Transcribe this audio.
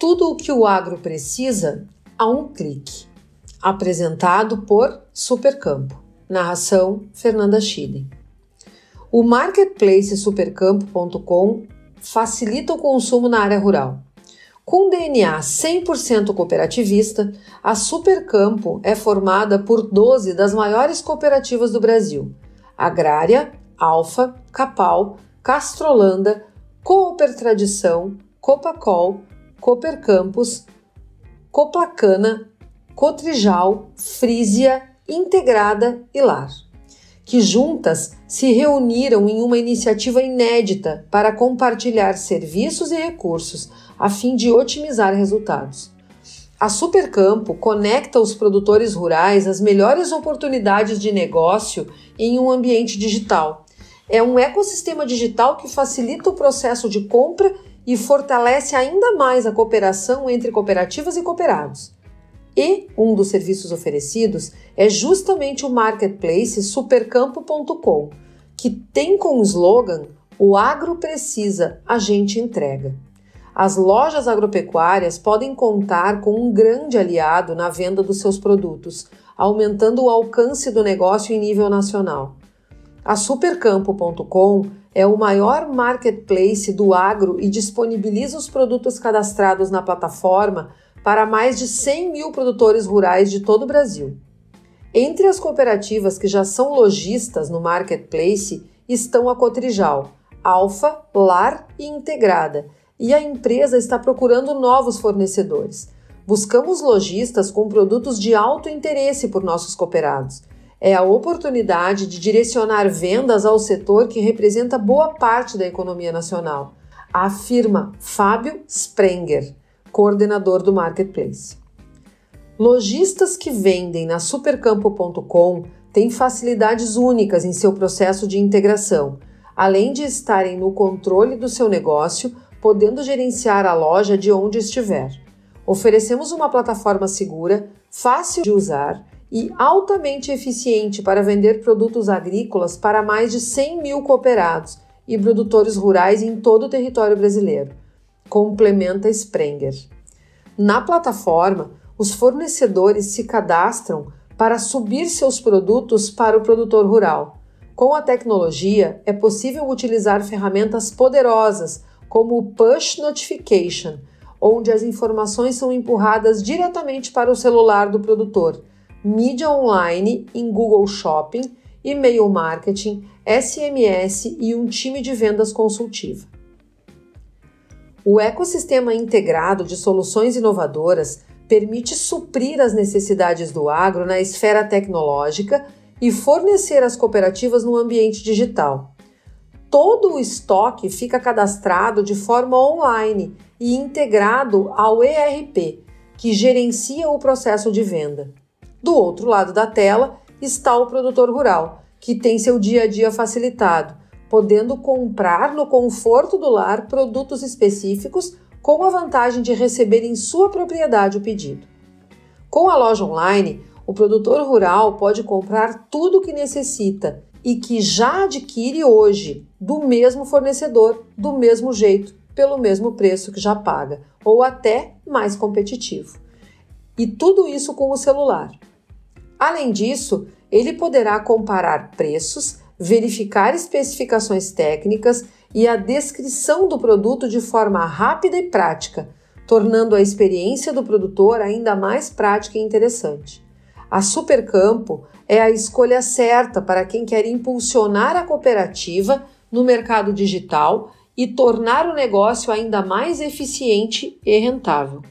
Tudo o que o agro precisa a um clique. Apresentado por Supercampo. Narração Fernanda Schiden. O marketplace supercampo.com facilita o consumo na área rural. Com DNA 100% cooperativista, a Supercampo é formada por 12 das maiores cooperativas do Brasil: Agrária, Alfa, Capal, Castrolanda, Cooper Tradição, Copacol, Cooper Campus, Coplacana, Cotrijal, Frisia, Integrada e Lar, que juntas se reuniram em uma iniciativa inédita para compartilhar serviços e recursos a fim de otimizar resultados. A Supercampo conecta os produtores rurais às melhores oportunidades de negócio em um ambiente digital. É um ecossistema digital que facilita o processo de compra e fortalece ainda mais a cooperação entre cooperativas e cooperados. E um dos serviços oferecidos é justamente o marketplace supercampo.com, que tem como slogan O agro precisa, a gente entrega. As lojas agropecuárias podem contar com um grande aliado na venda dos seus produtos, aumentando o alcance do negócio em nível nacional. A Supercampo.com é o maior marketplace do agro e disponibiliza os produtos cadastrados na plataforma para mais de 100 mil produtores rurais de todo o Brasil. Entre as cooperativas que já são lojistas no marketplace estão a Cotrijal, Alfa, Lar e Integrada, e a empresa está procurando novos fornecedores. Buscamos lojistas com produtos de alto interesse por nossos cooperados é a oportunidade de direcionar vendas ao setor que representa boa parte da economia nacional, afirma Fábio Sprenger, coordenador do Marketplace. Lojistas que vendem na supercampo.com têm facilidades únicas em seu processo de integração, além de estarem no controle do seu negócio, podendo gerenciar a loja de onde estiver. Oferecemos uma plataforma segura, fácil de usar e altamente eficiente para vender produtos agrícolas para mais de 100 mil cooperados e produtores rurais em todo o território brasileiro, complementa Sprenger. Na plataforma, os fornecedores se cadastram para subir seus produtos para o produtor rural. Com a tecnologia, é possível utilizar ferramentas poderosas como o Push Notification, onde as informações são empurradas diretamente para o celular do produtor mídia online em Google Shopping, e-mail marketing, SMS e um time de vendas consultiva. O ecossistema integrado de soluções inovadoras permite suprir as necessidades do agro na esfera tecnológica e fornecer às cooperativas no ambiente digital. Todo o estoque fica cadastrado de forma online e integrado ao ERP, que gerencia o processo de venda. Do outro lado da tela está o produtor rural, que tem seu dia a dia facilitado, podendo comprar no conforto do lar produtos específicos com a vantagem de receber em sua propriedade o pedido. Com a loja online, o produtor rural pode comprar tudo o que necessita e que já adquire hoje do mesmo fornecedor, do mesmo jeito, pelo mesmo preço que já paga, ou até mais competitivo. E tudo isso com o celular. Além disso, ele poderá comparar preços, verificar especificações técnicas e a descrição do produto de forma rápida e prática, tornando a experiência do produtor ainda mais prática e interessante. A Supercampo é a escolha certa para quem quer impulsionar a cooperativa no mercado digital e tornar o negócio ainda mais eficiente e rentável.